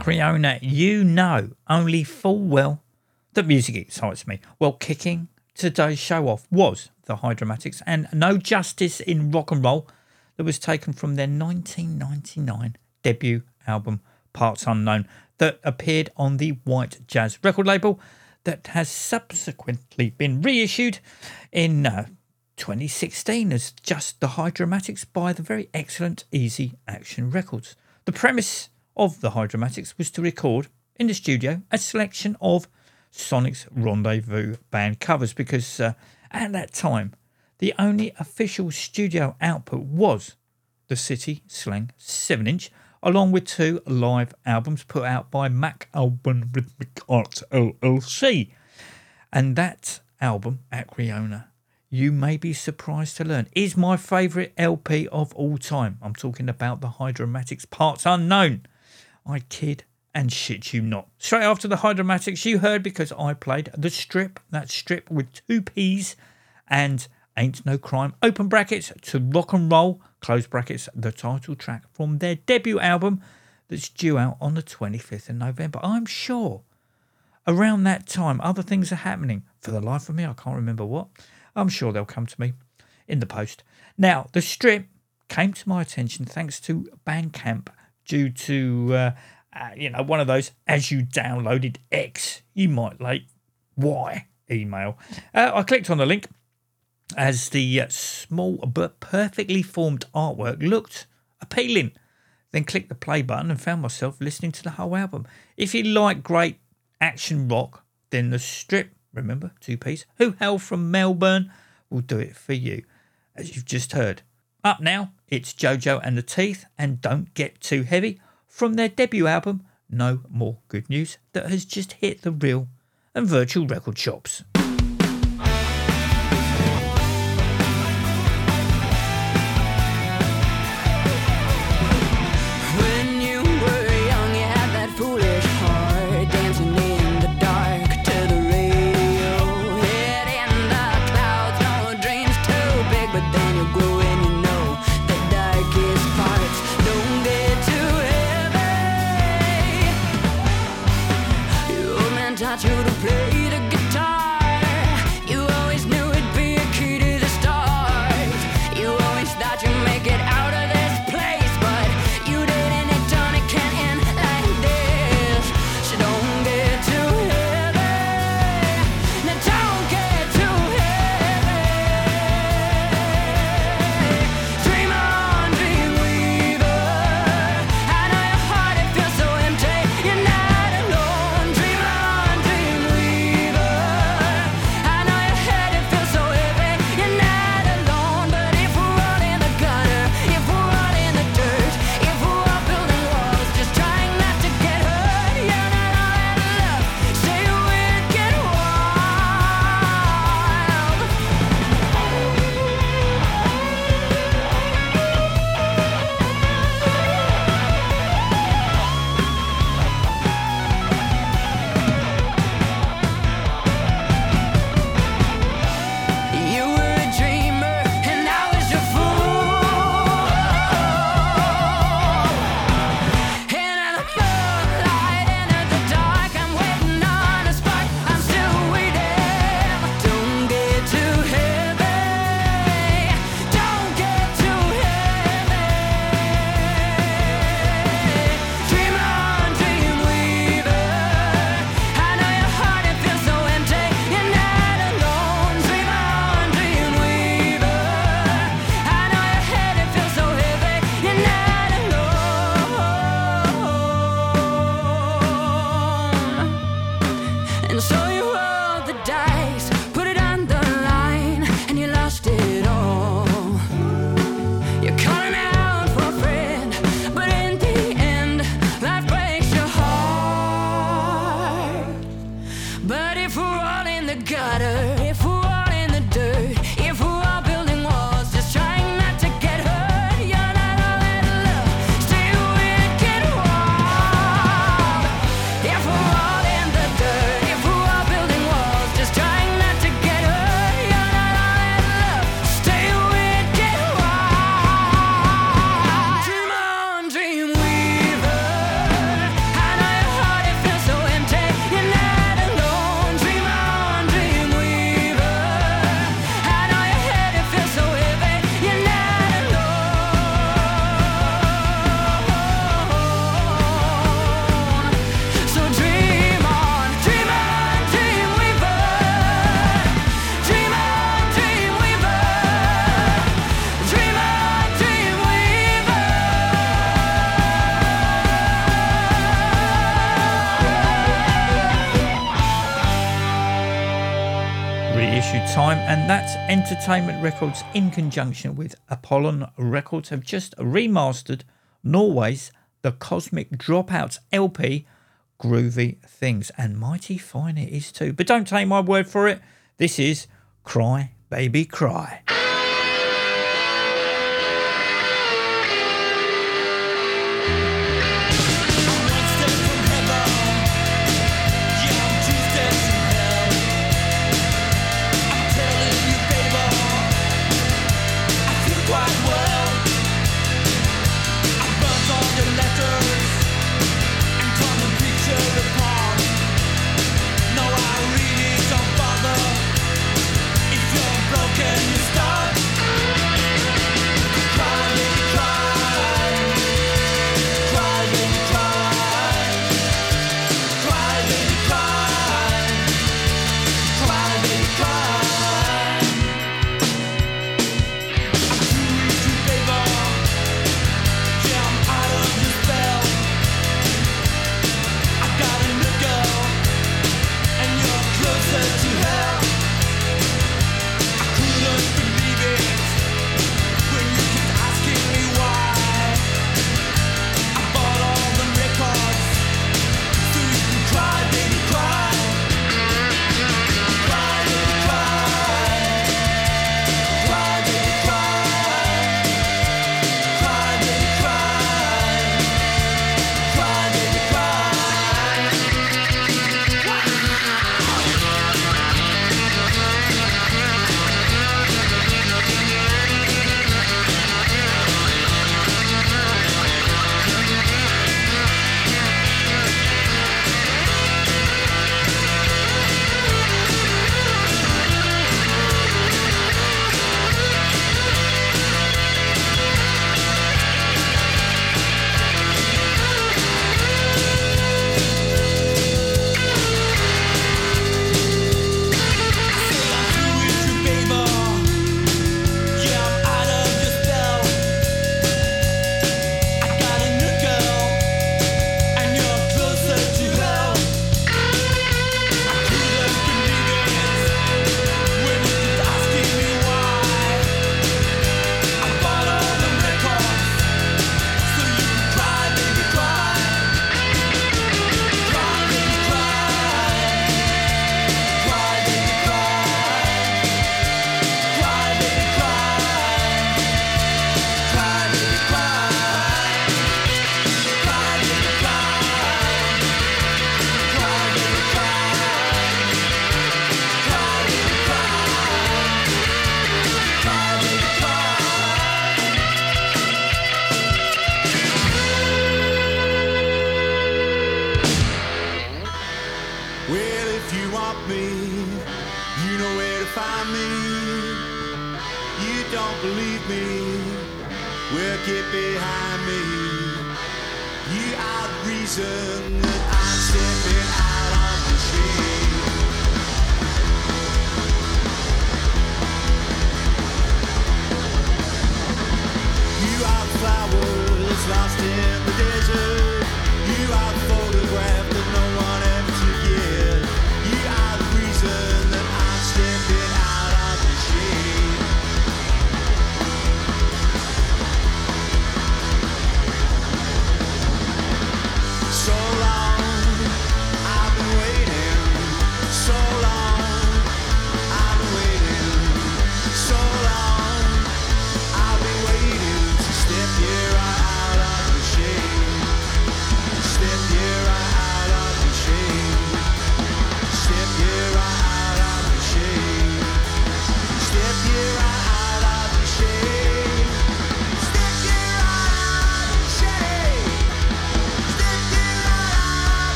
Acweorna, you know only full well that music excites me. Well, kicking today's show off was the Hydromatics and No Justice in Rock and Roll that was taken from their 1999 debut album, Parts Unknown, that appeared on the White Jazz record label that has subsequently been reissued in uh, 2016 as just the Hydromatics by the very excellent Easy Action Records. The premise of the Hydromatics was to record in the studio a selection of Sonic's Rendezvous band covers because uh, at that time the only official studio output was the City Slang 7 inch, along with two live albums put out by Mack Aborn Rhythmic Arts LLC. And that album, Acweorna, you may be surprised to learn, is my favourite LP of all time. I'm talking about the Hydromatics Parts Unknown. I kid and shit you not. Straight after the Hydromatics, you heard because I played the Stripp, that Stripp with two P's and Ain't No Crime, open brackets, to rock and roll, close brackets, the title track from their debut album that's due out on the 25th of November. I'm sure around that time other things are happening. For the life of me, I can't remember what. I'm sure they'll come to me in the post. Now, the Stripp came to my attention thanks to Bandcamp due to, uh, uh, you know, one of those as you downloaded X, you might like Y email. Uh, I clicked on the link as the uh, small but perfectly formed artwork looked appealing. Then clicked the play button and found myself listening to the whole album. If you like great action rock, then the Stripp, remember, two piece, Who Hell from Melbourne, will do it for you, as you've just heard. Up now, it's JoJo and the Teeth and Don't Get Too Heavy from their debut album, No More Good News, that has just hit the real and virtual record shops. Issue Time, and that's Entertainment Records in conjunction with Apollon Records have just remastered Norway's The Cosmic Dropouts LP, Groovy Things, and mighty fine it is too. But don't take my word for it, this is Cry Baby Cry.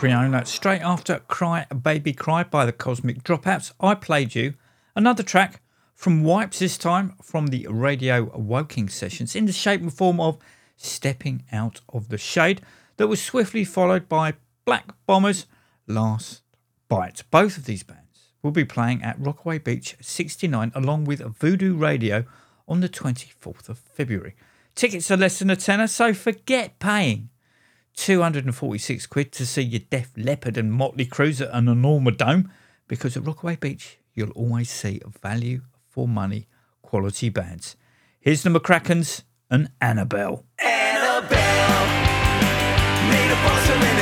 Acweorna. Straight after Cry Baby Cry by the Cosmic Dropouts, I played you another track from Wipes this time from the Radio Woking sessions in the shape and form of Stepping Out of the Shade that was swiftly followed by Black Bombers Last Bite. Both of these bands will be playing at Rockaway Beach 69 along with Voodoo Radio on the 24th of February. Tickets are less than a tenner, so forget paying 246 quid to see your Def Leppard and Motley Crues at an Enorma Dome because at Rockaway Beach you'll always see value for money quality bands. Here's the McRackins and Annebelle. Annabelle made a porcelain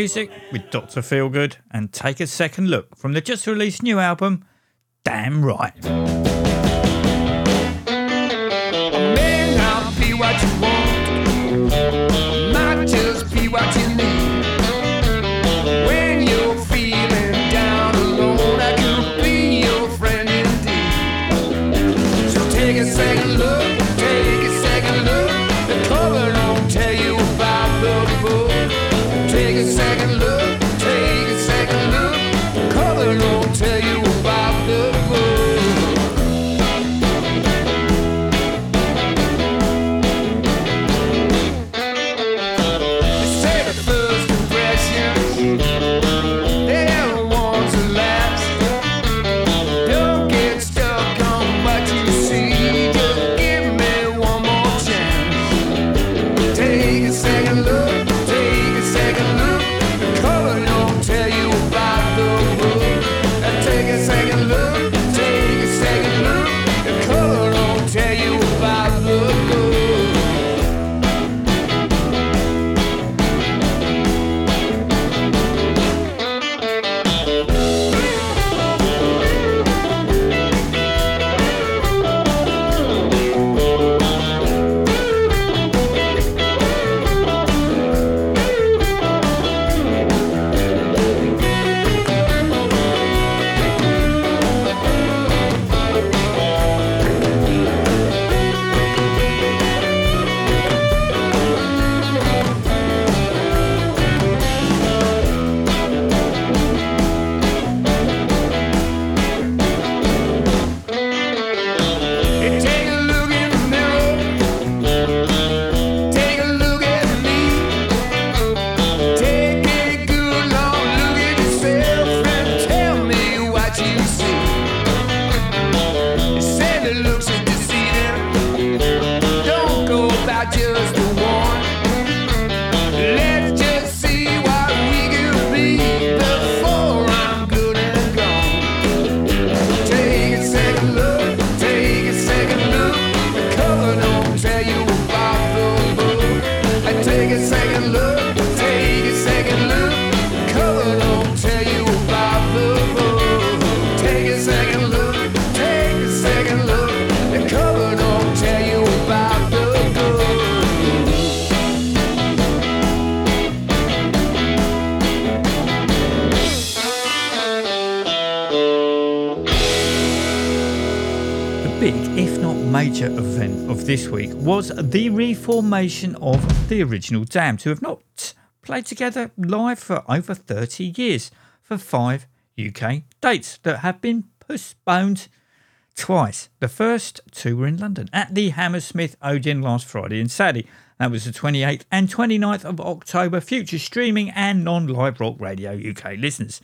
music with Dr. Feelgood and take a second look from the just released new album, Damn Right. Was the reformation of the original Damned, who have not played together live for over 30 years for five UK dates that have been postponed twice. The first two were in London at the Hammersmith Odeon last Friday and Saturday. That was the 28th and 29th of October. Future streaming and non live rock radio UK listeners.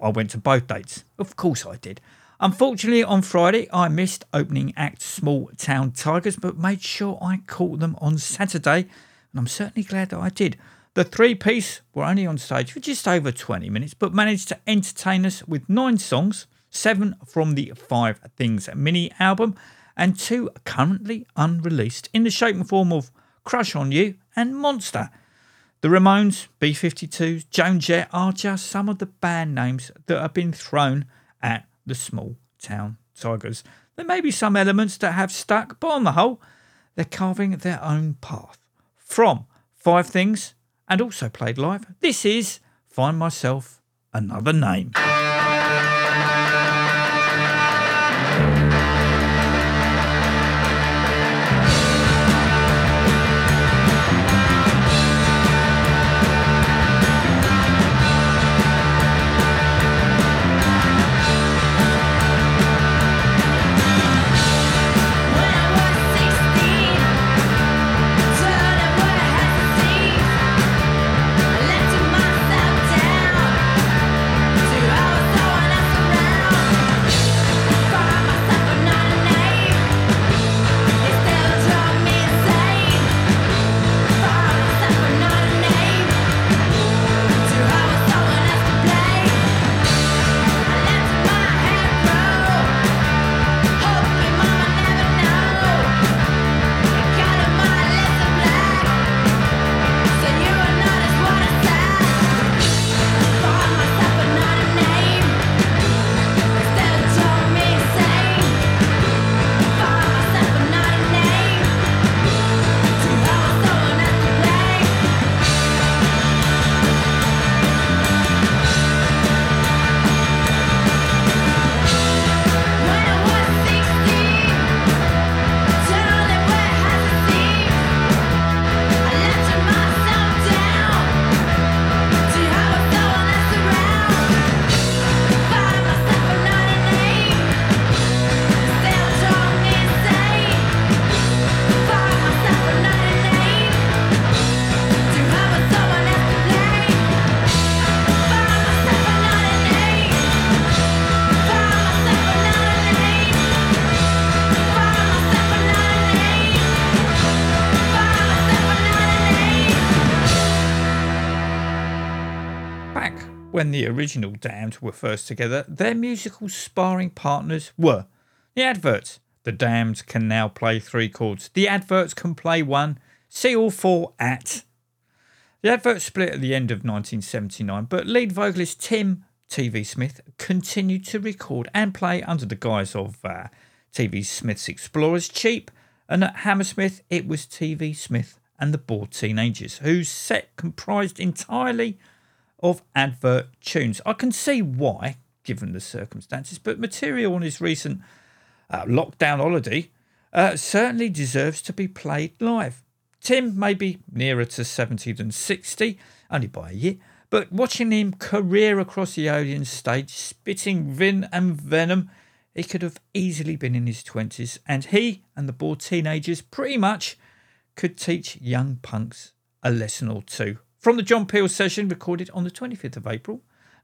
I went to both dates. Of course I did. Unfortunately, on Friday, I missed opening act Smalltown Tigers, but made sure I caught them on Saturday, and I'm certainly glad that I did. The three piece were only on stage for just over 20 minutes, but managed to entertain us with nine songs, seven from the Five Things mini album, and two currently unreleased in the shape and form of Crush on You and Monster. The Ramones, B 52s, Joan Jett are just some of the band names that have been thrown at the small town Tigers. There may be some elements that have stuck, but on the whole, they're carving their own path. From Five Things and also played live, this is Find Myself Another Name. When the original Damned were first together, their musical sparring partners were the Adverts. The Damned can now play three chords. The Adverts can play one. See all four at. The Adverts split at the end of 1979, but lead vocalist Tim TV Smith continued to record and play under the guise of uh, TV Smith's Explorers Cheap, and at Hammersmith it was TV Smith and the Bored Teenagers, whose set comprised entirely of advert tunes. I can see why, given the circumstances, but material on his recent uh, lockdown holiday uh, certainly deserves to be played live. Tim may be nearer to 70 than 60, only by a year, but watching him career across the Odeon stage, spitting vin and venom, he could have easily been in his 20s, and he and the bored teenagers pretty much could teach young punks a lesson or two. From the John Peel session recorded on the 25th of April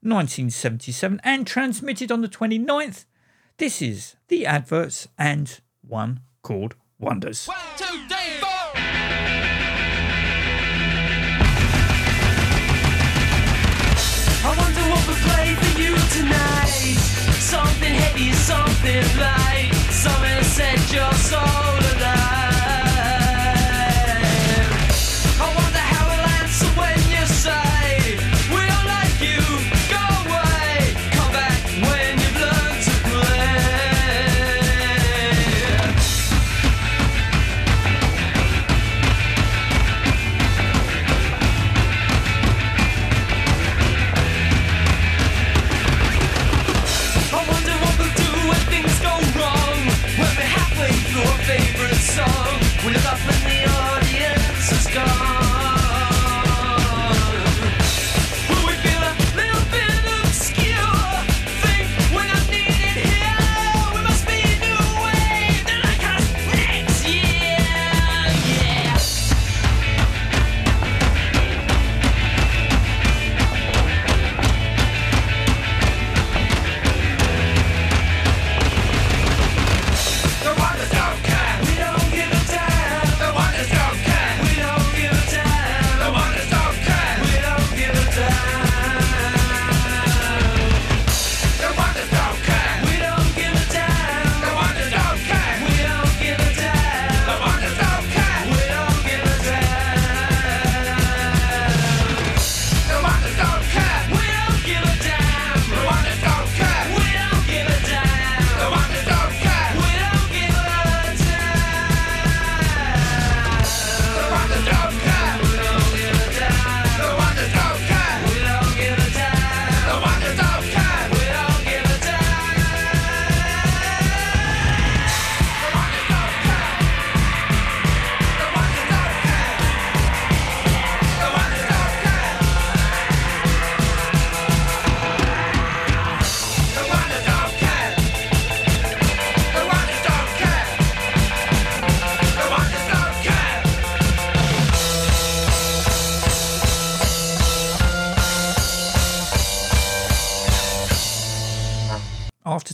1977 and transmitted on the 29th, this is the adverts and One Chord Wonders. I wonder what we play for you tonight. Something heavy, something light. Your soul alive.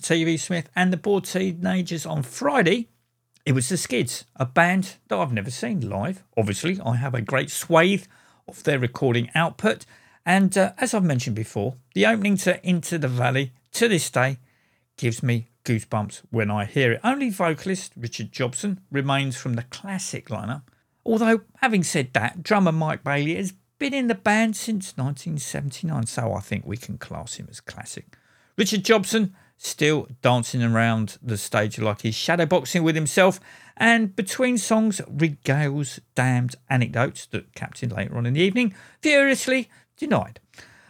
TV Smith and the Bored Teenagers on Friday, it was the Skids, a band that I've never seen live. Obviously, I have a great swathe of their recording output. And uh, as I've mentioned before, the opening to Into the Valley to this day gives me goosebumps when I hear it. Only vocalist Richard Jobson remains from the classic lineup. Although, having said that, drummer Mike Baillie has been in the band since 1979, so I think we can class him as classic. Richard Jobson still dancing around the stage like he's shadowboxing with himself, and between songs regales damned anecdotes that Captain later on in the evening furiously denied.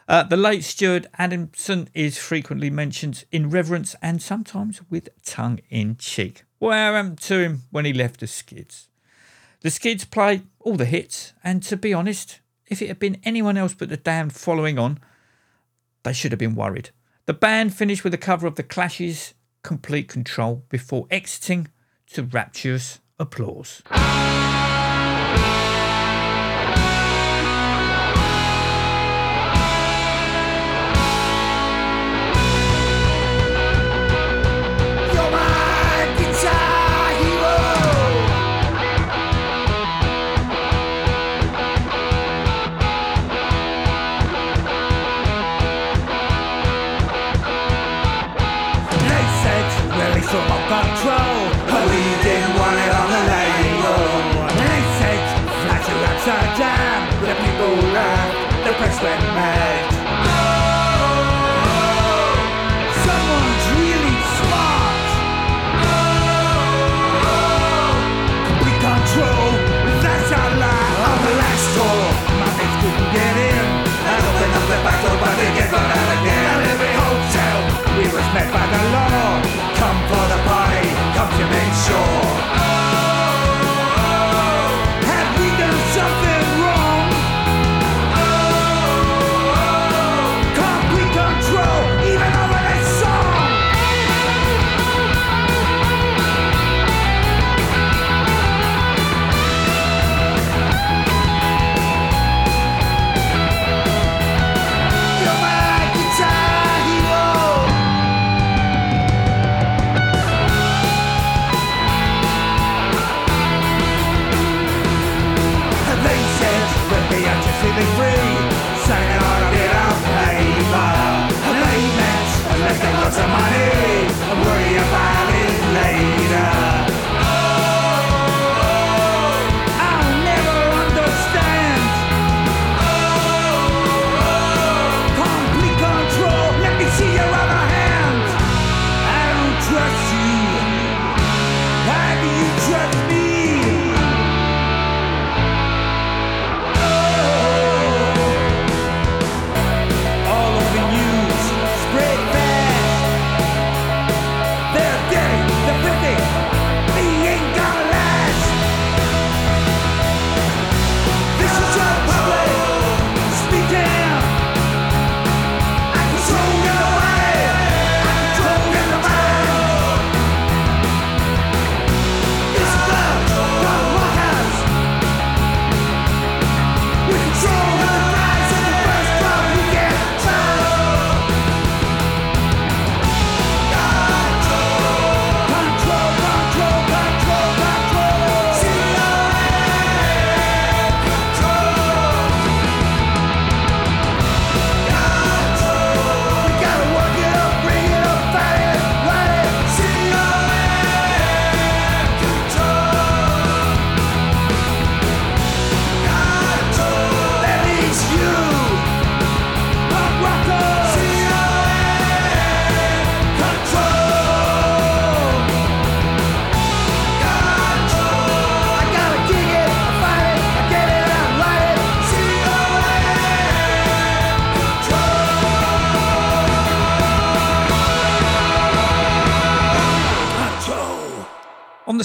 Uh, the late Stuart Adamson is frequently mentioned in reverence and sometimes with tongue in cheek. What happened to him when he left the Skids? The Skids play all the hits, and to be honest, if it had been anyone else but the damned following on, they should have been worried. The band finished with a cover of The Clash's Complete Control before exiting to rapturous applause.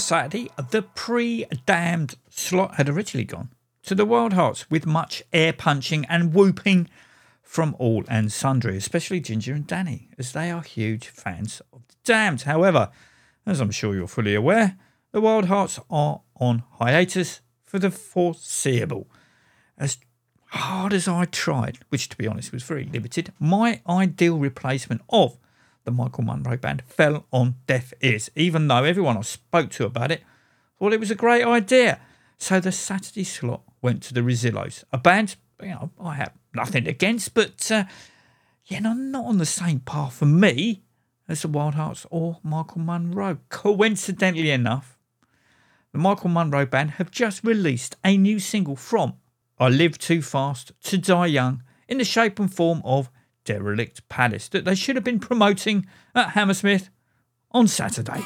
Saturday, the pre damned slot had originally gone to the Wild Hearts with much air punching and whooping from all and sundry, especially Ginger and Danny, as they are huge fans of the Damned. However, as I'm sure you're fully aware, the Wild Hearts are on hiatus for the foreseeable. As hard as I tried, which to be honest was very limited, my ideal replacement of the Michael Monroe Band fell on deaf ears, even though everyone I spoke to about it thought it was a great idea. So the Saturday slot went to the Rezillos, a band you know I have nothing against, but uh, yeah, no, not on the same path for me as the Wild Hearts or Michael Monroe. Coincidentally enough, the Michael Monroe Band have just released a new single from I Live Too Fast to Die Young in the shape and form of Derelict Palace that they should have been promoting at Hammersmith on Saturday.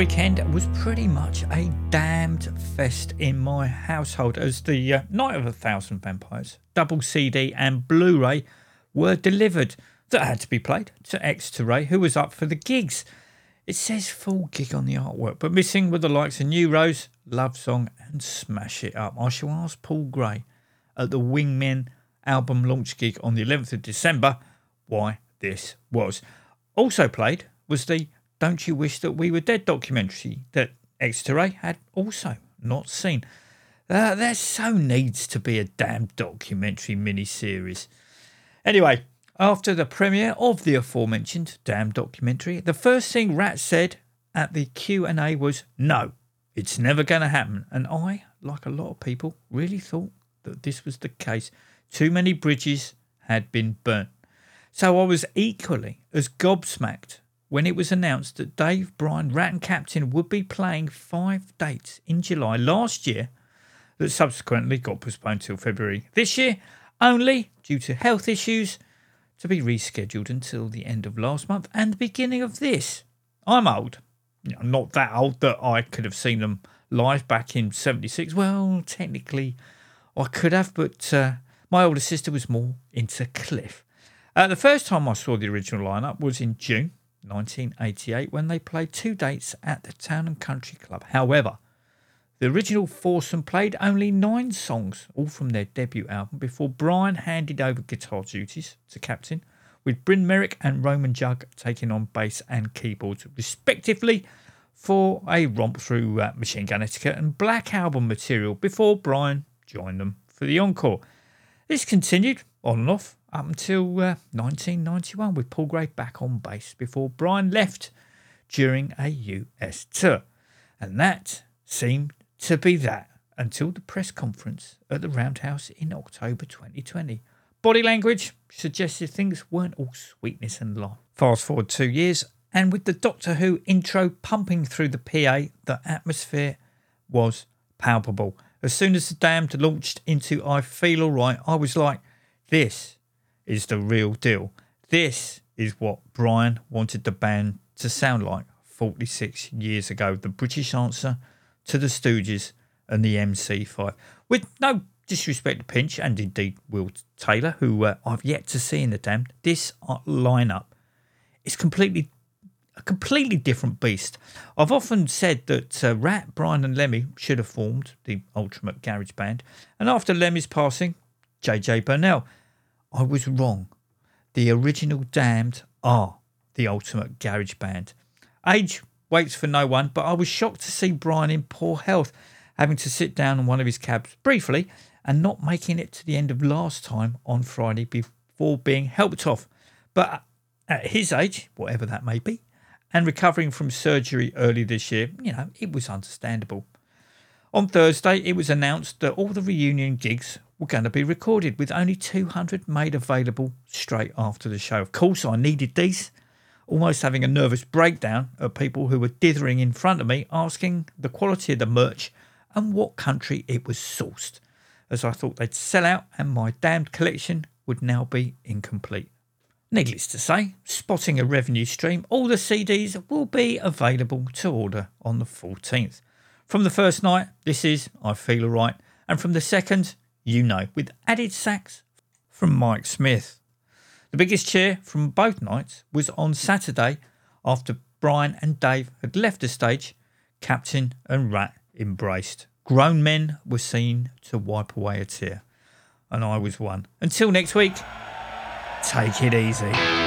Weekend was pretty much a damned fest in my household as the uh, Night of a Thousand Vampires double CD and Blu ray were delivered that had to be played to Exeter Ray, who was up for the gigs. It says full gig on the artwork, but missing were the likes of New Rose, Love Song, and Smash It Up. I shall ask Paul Gray at the Wingmen album launch gig on the 11th of December why this was. Also played was the Don't You Wish That We Were Dead documentary that Exeter Ray had also not seen. Uh, there so needs to be a damn documentary mini-series. Anyway, after the premiere of the aforementioned damn documentary, the first thing Rat said at the Q&A was, no, it's never going to happen. And I, like a lot of people, really thought that this was the case. Too many bridges had been burnt. So I was equally as gobsmacked when it was announced that Dave Brian, Rat and Captain, would be playing five dates in July last year that subsequently got postponed till February this year, only due to health issues to be rescheduled until the end of last month and the beginning of this. I'm old. You know, not that old that I could have seen them live back in 76. Well, technically, I could have, but uh, my older sister was more into Cliff. Uh, the first time I saw the original lineup was in June 1988 when they played two dates at the Town and Country Club. However, the original foursome played only nine songs, all from their debut album, before Brian handed over guitar duties to Captain, with Bryn Merrick and Roman Jugg taking on bass and keyboards, respectively, for a romp through uh, Machine Gun Etiquette and Black Album material before Brian joined them for the encore. This continued on and off up until uh, 1991 with Paul Gray back on bass before Brian left during a US tour. And that seemed to be that until the press conference at the Roundhouse in October 2020. Body language suggested things weren't all sweetness and love. Fast forward two years, and with the Doctor Who intro pumping through the PA, the atmosphere was palpable. As soon as the Damned launched into I Feel Alright, I was like, this is the real deal. This is what Brian wanted the band to sound like 46 years ago. The British answer to the Stooges and the MC5. With no disrespect to Pinch and indeed Will Taylor, who uh, I've yet to see in the Damned, this uh, lineup is completely a completely different beast. I've often said that uh, Rat, Brian, and Lemmy should have formed the Ultimate Garage Band, and after Lemmy's passing, JJ Burnel. I was wrong. The original Damned are the Ultimate Garage Band. Age waits for no one, but I was shocked to see Brian in poor health, having to sit down in one of his cabs briefly and not making it to the end of last time on Friday before being helped off. But at his age, whatever that may be, and recovering from surgery early this year, you know, it was understandable. On Thursday, it was announced that all the reunion gigs were going to be recorded, with only 200 made available straight after the show. Of course, I needed these, almost having a nervous breakdown of people who were dithering in front of me, asking the quality of the merch and what country it was sourced, as I thought they'd sell out and my damned collection would now be incomplete. Needless to say, spotting a revenue stream, all the CDs will be available to order on the 14th. From the first night, this is I Feel Alright, and from the second, You Know, with added sax from Mike Smith. The biggest cheer from both nights was on Saturday after Brian and Dave had left the stage, Captain and Rat embraced. Grown men were seen to wipe away a tear, and I was one. Until next week, take it easy.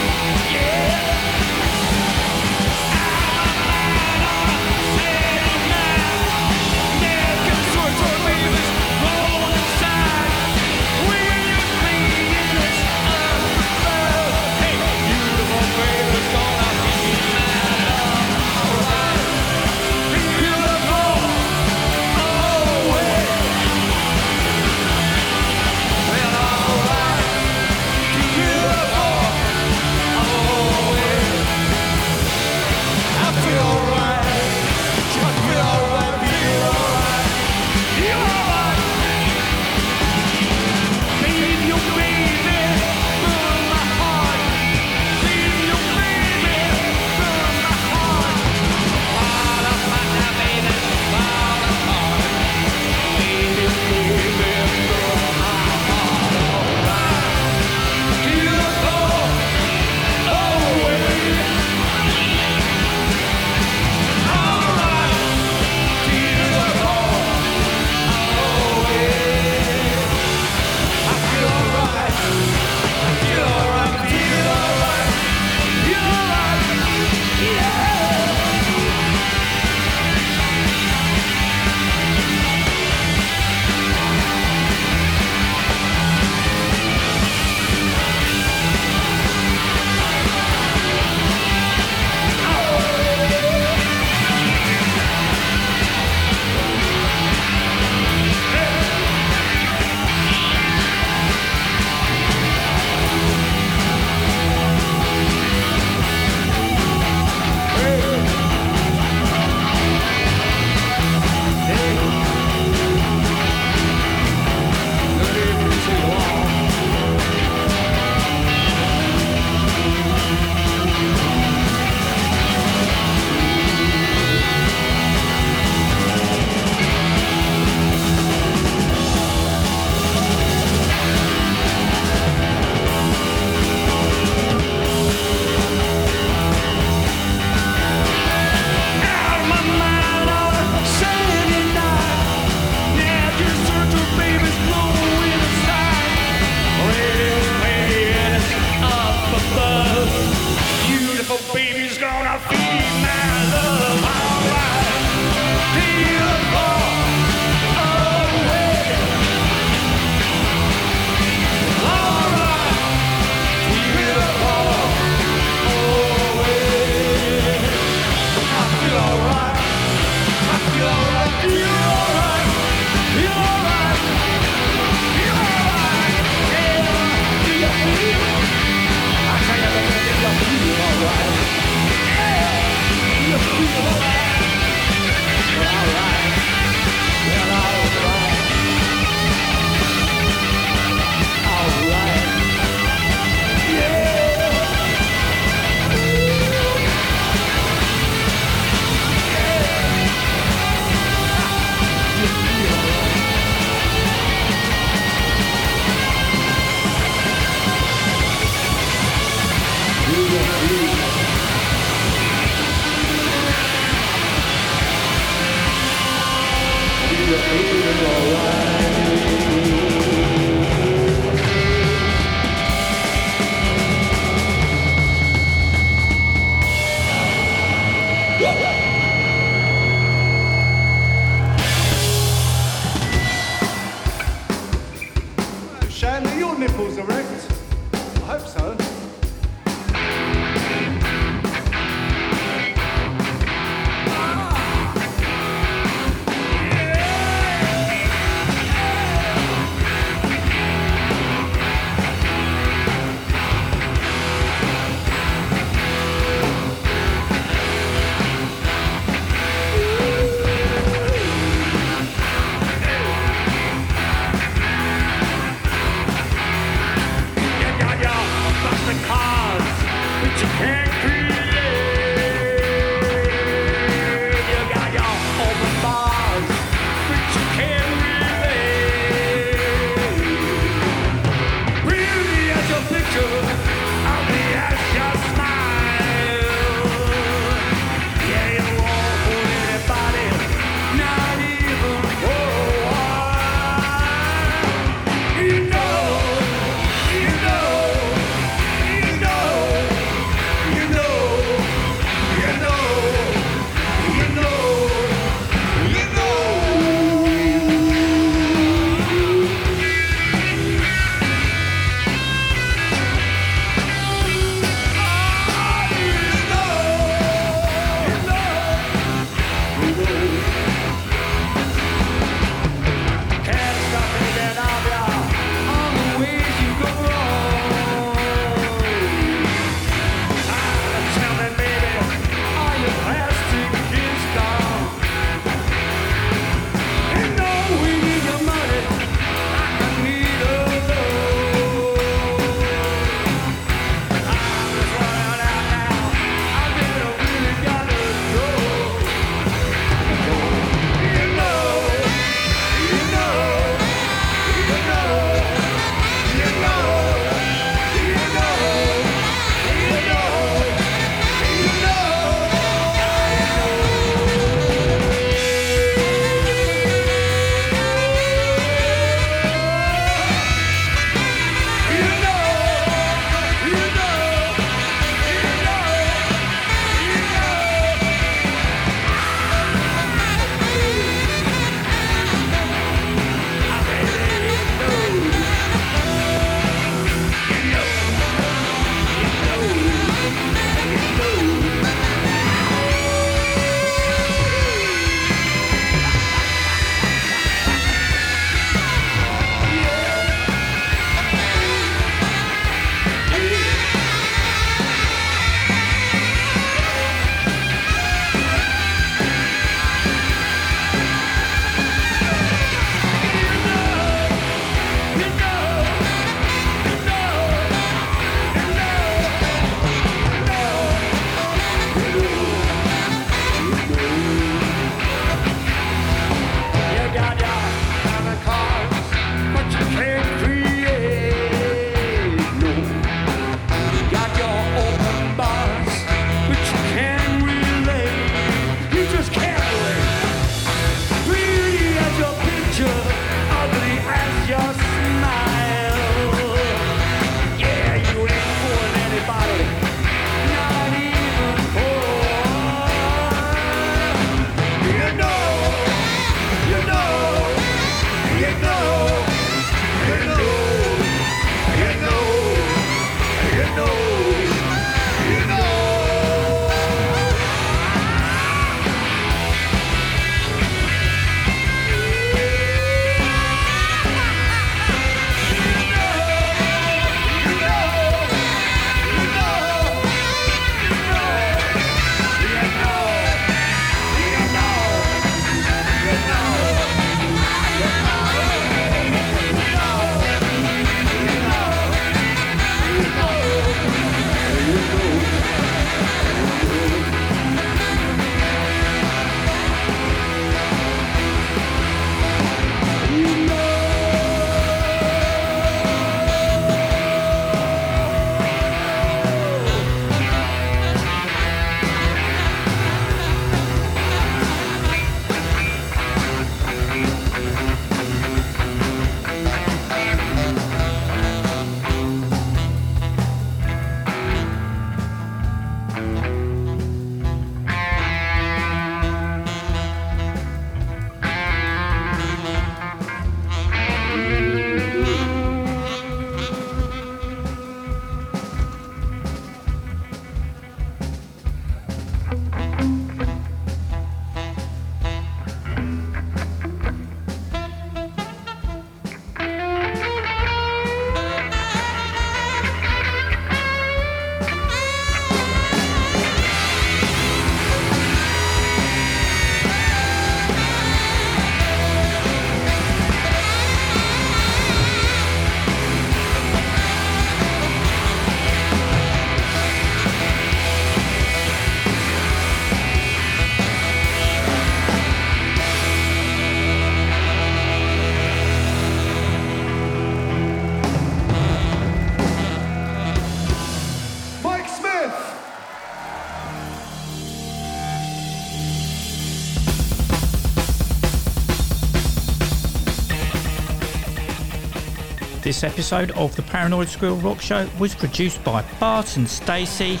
This episode of the Paranoid Squirrel Rock Show was produced by Bart and Stacey,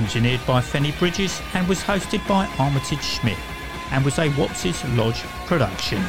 engineered by Fenny Bridges, and was hosted by Armitage Schmidt, and was a Wops's Lodge production.